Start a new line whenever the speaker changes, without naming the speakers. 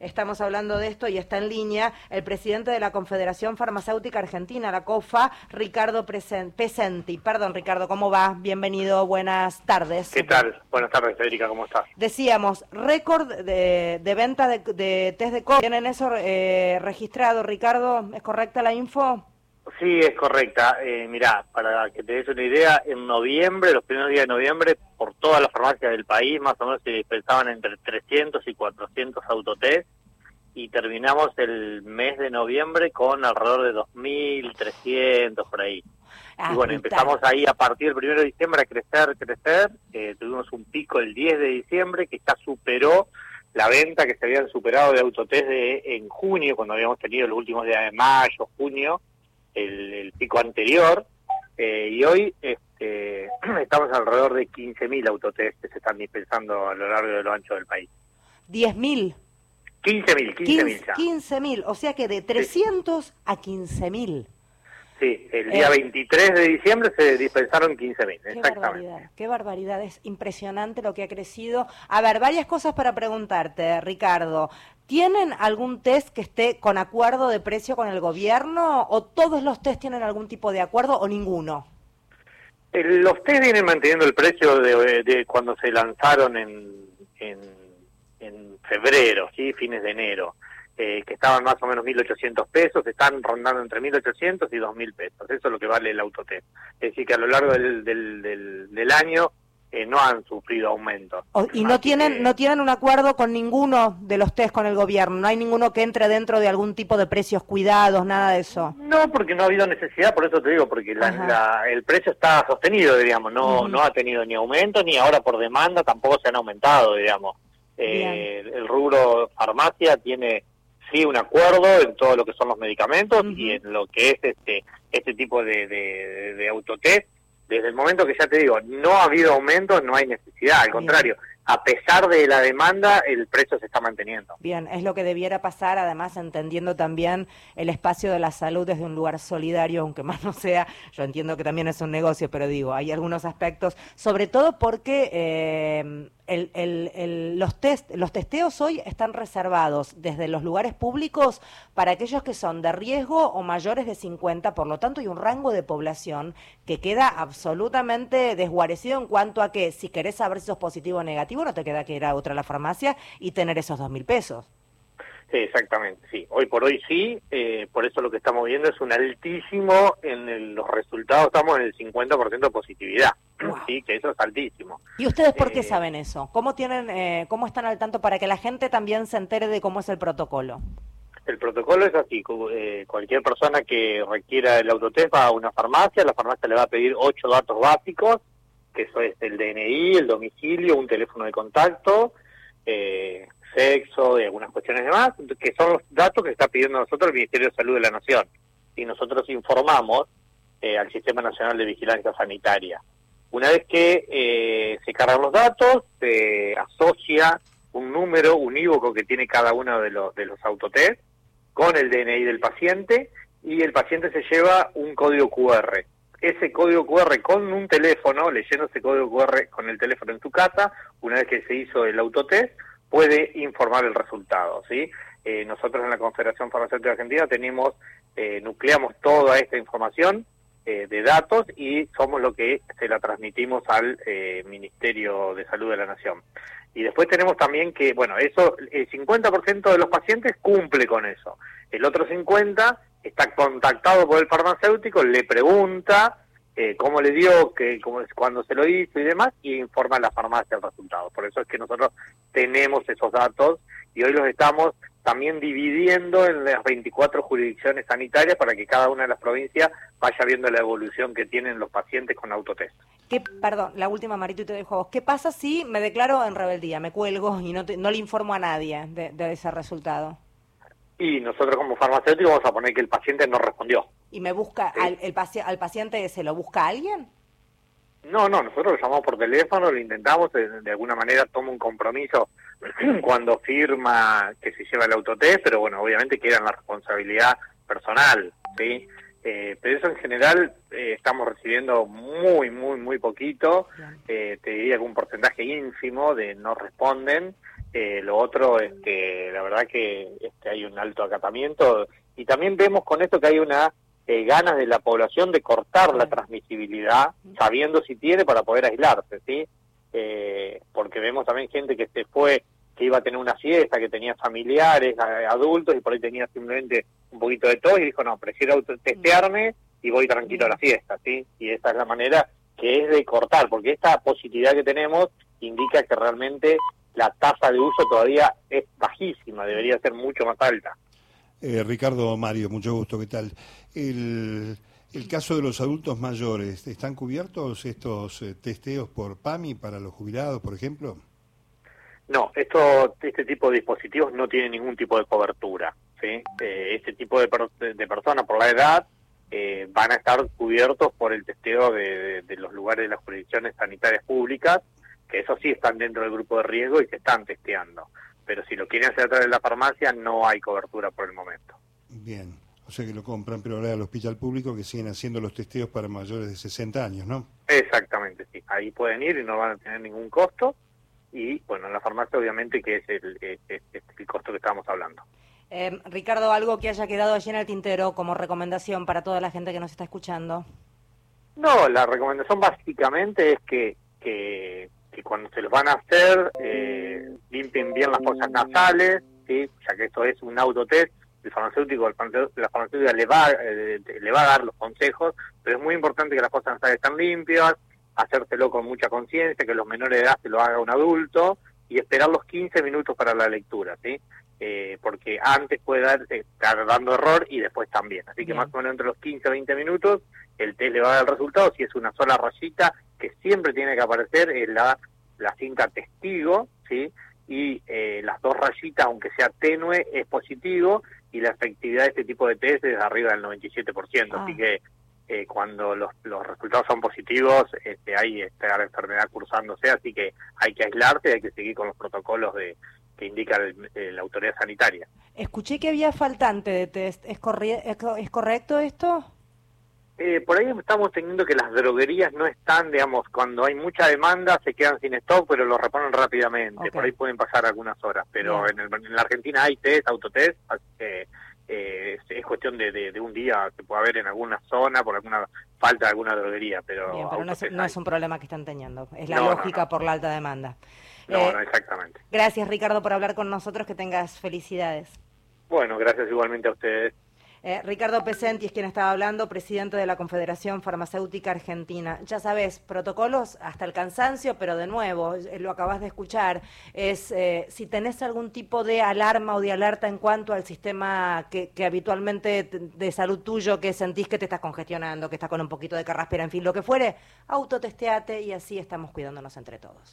Estamos hablando de esto y está en línea el presidente de la Confederación Farmacéutica Argentina, la COFA, Ricardo Pesenti. Perdón, Ricardo, ¿cómo va? Bienvenido, buenas tardes.
¿Qué tal? Buenas tardes, Federica, ¿cómo estás?
Decíamos, récord de, venta de, test de COVID. ¿Tienen eso eh, registrado, Ricardo? ¿Es correcta la info?
Sí, es correcta. Eh, mirá, para que te des una idea, en noviembre, los primeros días de noviembre, por todas las farmacias del país, más o menos se dispensaban entre 300 y 400 autotest y terminamos el mes de noviembre con alrededor de 2.300 por ahí. y bueno, empezamos ahí a partir del 1 de diciembre a crecer, crecer. Eh, tuvimos un pico el 10 de diciembre que ya superó la venta que se habían superado de autotest de, en junio, cuando habíamos tenido los últimos días de mayo, junio el, pico anterior, eh, y hoy este, estamos alrededor de 15.000 autotest que se están dispensando a lo largo de lo ancho del país.
¿10.000?
15.000, 15.000 ya.
15.000, o sea que de 300 a 15.000.
Sí, el día 23 eh, de diciembre se dispensaron 15.000, exactamente.
Barbaridad, qué barbaridad, es impresionante lo que ha crecido. A ver, varias cosas para preguntarte, Ricardo. ¿Tienen algún test que esté con acuerdo de precio con el gobierno o todos los test tienen algún tipo de acuerdo o ninguno?
los test vienen manteniendo el precio de, cuando se lanzaron en, en, febrero, ¿sí? fines de enero, eh, que estaban más o menos 1.800 pesos, están rondando entre 1.800 y 2.000 pesos. Eso es lo que vale el autotest. Es decir, que a lo largo del, del, del, del año eh, no han sufrido aumentos.
y no tienen no tienen un acuerdo con ninguno de los test con el gobierno, no hay ninguno que entre dentro de algún tipo de precios cuidados, nada de eso.
No, porque no ha habido necesidad, por eso te digo, porque el precio está sostenido, digamos, no no ha tenido ni aumento ni ahora por demanda tampoco se han aumentado, digamos. Eh, el rubro farmacia tiene sí un acuerdo en todo lo que son los medicamentos y en lo que es este este tipo de, de, de autotest desde el momento que ya te digo, no ha habido aumento, no hay necesidad, al contrario, a pesar de la demanda, el precio se está manteniendo.
Bien, es lo que debiera pasar, además entendiendo también el espacio de la salud desde un lugar solidario, aunque más no sea, yo entiendo que también es un negocio, pero digo, hay algunos aspectos, sobre todo porque eh, el, el, los, test, los testeos hoy están reservados desde los lugares públicos para aquellos que son de riesgo o mayores de 50, por lo tanto hay un rango de población que queda absolutamente desguarecido en cuanto a que si querés saber si sos positivo o negativo, no te queda que ir a otra a la farmacia y tener esos dos mil pesos.
Sí, exactamente, sí. Hoy por hoy sí, eh, por eso lo que estamos viendo es un altísimo, en los resultados estamos en el 50% de positividad, sí, que eso es altísimo.
¿Y ustedes por qué eh, saben eso? ¿Cómo, tienen, eh, ¿Cómo están al tanto para que la gente también se entere de cómo es el protocolo?
El protocolo es así, cualquier persona que requiera el autotest va a una farmacia, la farmacia le va a pedir ocho datos básicos, que eso es el DNI, el domicilio, un teléfono de contacto, eh, sexo y algunas cuestiones demás, que son los datos que está pidiendo nosotros el Ministerio de Salud de la Nación. Y nosotros informamos eh, al Sistema Nacional de Vigilancia Sanitaria. Una vez que eh, se cargan los datos, se asocia un número unívoco que tiene cada uno de los, de los autotest con el DNI del paciente y el paciente se lleva un código QR. Ese código QR con un teléfono, leyendo ese código QR con el teléfono en tu casa, una vez que se hizo el autotest, puede informar el resultado, ¿sí? Eh, nosotros en la Confederación Farmacéutica Argentina tenemos, eh, nucleamos toda esta información eh, de datos y somos lo que se la transmitimos al Ministerio de Salud de la Nación. Y después tenemos también que, bueno, eso, el 50% de los pacientes cumple con eso. El otro 50% está contactado por el farmacéutico, le pregunta, eh, cómo le dio, que cómo, cuándo se lo hizo y demás, y informa a la farmacia el resultado. Por eso es que nosotros tenemos esos datos y hoy los estamos también dividiendo en las 24 jurisdicciones sanitarias para que cada una de las provincias vaya viendo la evolución que tienen los pacientes con autotest.
¿Qué, perdón, la última, Marito, y te dejo vos. ¿Qué pasa si me declaro en rebeldía, me cuelgo y no, no le informo a nadie de ese resultado?
Y nosotros como farmacéuticos vamos a poner que el paciente no respondió.
¿Y me busca, al, el al paciente se lo busca alguien?
No, no, nosotros lo llamamos por teléfono, lo intentamos, de, alguna manera toma un compromiso cuando firma que se lleva el autotest, pero bueno, obviamente queda en la responsabilidad personal, ¿sí? Eh, pero eso en general eh, estamos recibiendo muy, muy, muy poquito, eh, te diría que un porcentaje ínfimo de no responden, Eh, lo otro es que la verdad que este, hay un alto acatamiento y también vemos con esto que hay una eh, ganas de la población de cortar la transmisibilidad sabiendo si tiene para poder aislarse, ¿sí? Eh, porque vemos también gente que se fue, que iba a tener una fiesta, que tenía familiares, adultos y por ahí tenía simplemente un poquito de tos y dijo, no, prefiero testearme y voy tranquilo a la fiesta, ¿sí? Y esa es la manera que es de cortar, porque esta positividad que tenemos indica que realmente la tasa de uso todavía es bajísima, debería ser mucho más alta.
Eh, Ricardo Mario, mucho gusto, ¿qué tal? El, el, caso de los adultos mayores, ¿están cubiertos estos eh, testeos por PAMI para los jubilados, por ejemplo?
No, esto, este tipo de dispositivos no tiene ningún tipo de cobertura. ¿sí? Eh, este tipo de, de personas, por la edad, eh, van a estar cubiertos por el testeo de, los lugares de las jurisdicciones sanitarias públicas, que eso sí están dentro del grupo de riesgo y se están testeando. Pero si lo quieren hacer a través de la farmacia, no hay cobertura por el momento.
Bien, o sea que lo compran, pero ahora al hospital público que siguen haciendo los testeos para mayores de 60 años, ¿no?
Exactamente, sí. Ahí pueden ir y no van a tener ningún costo. Y bueno, en la farmacia obviamente que es el, el costo que estábamos hablando.
Eh, Ricardo, algo que haya quedado allí en el tintero como recomendación para toda la gente que nos está escuchando.
No, la recomendación básicamente es que, que, cuando se los van a hacer, eh, limpien bien las fosas nasales, ¿sí? ya que esto es un autotest, el farmacéutico, la farmacéutica le va, eh, le va a dar los consejos, pero es muy importante que las fosas nasales estén limpias, hacérselo con mucha conciencia, que los menores de edad se lo haga un adulto y esperar los 15 minutos para la lectura, ¿sí? Eh, porque antes puede dar, estar dando error y después también. Así que más o menos entre los 15 o 20 minutos el test le va a dar el resultado. Si es una sola rayita, que siempre tiene que aparecer es la, la cinta testigo, ¿sí? Y eh, las dos rayitas, aunque sea tenue, es positivo y la efectividad de este tipo de test es arriba del 97%. Así ah. que cuando los, los resultados son positivos, este, hay esta enfermedad cursándose, así que hay que aislarse y hay que seguir con los protocolos de, que indica la autoridad sanitaria.
Escuché que había faltante de test. ¿Es, es correcto esto?
Eh, por ahí estamos teniendo que las droguerías no están, digamos, cuando hay mucha demanda se quedan sin stock, pero lo reponen rápidamente. Por ahí pueden pasar algunas horas. Pero en, la Argentina hay test, autotest, así que eh, es, cuestión de, un día que puede haber en alguna zona por alguna falta de alguna droguería. Pero,
no, es, un problema que están teniendo. Es la lógica por la alta demanda.
No, eh, no, exactamente.
Gracias, Ricardo, por hablar con nosotros. Que tengas felicidades.
Bueno, gracias igualmente a ustedes.
Eh, Ricardo Pesenti es quien estaba hablando, presidente de la Confederación Farmacéutica Argentina. Ya sabes, protocolos hasta el cansancio, pero de nuevo, eh, lo acabas de escuchar, es si tenés algún tipo de alarma o de alerta en cuanto al sistema que, que, habitualmente de salud tuyo, que sentís que te estás congestionando, que estás con un poquito de carraspera, en fin, lo que fuere, autotesteate y así estamos cuidándonos entre todos.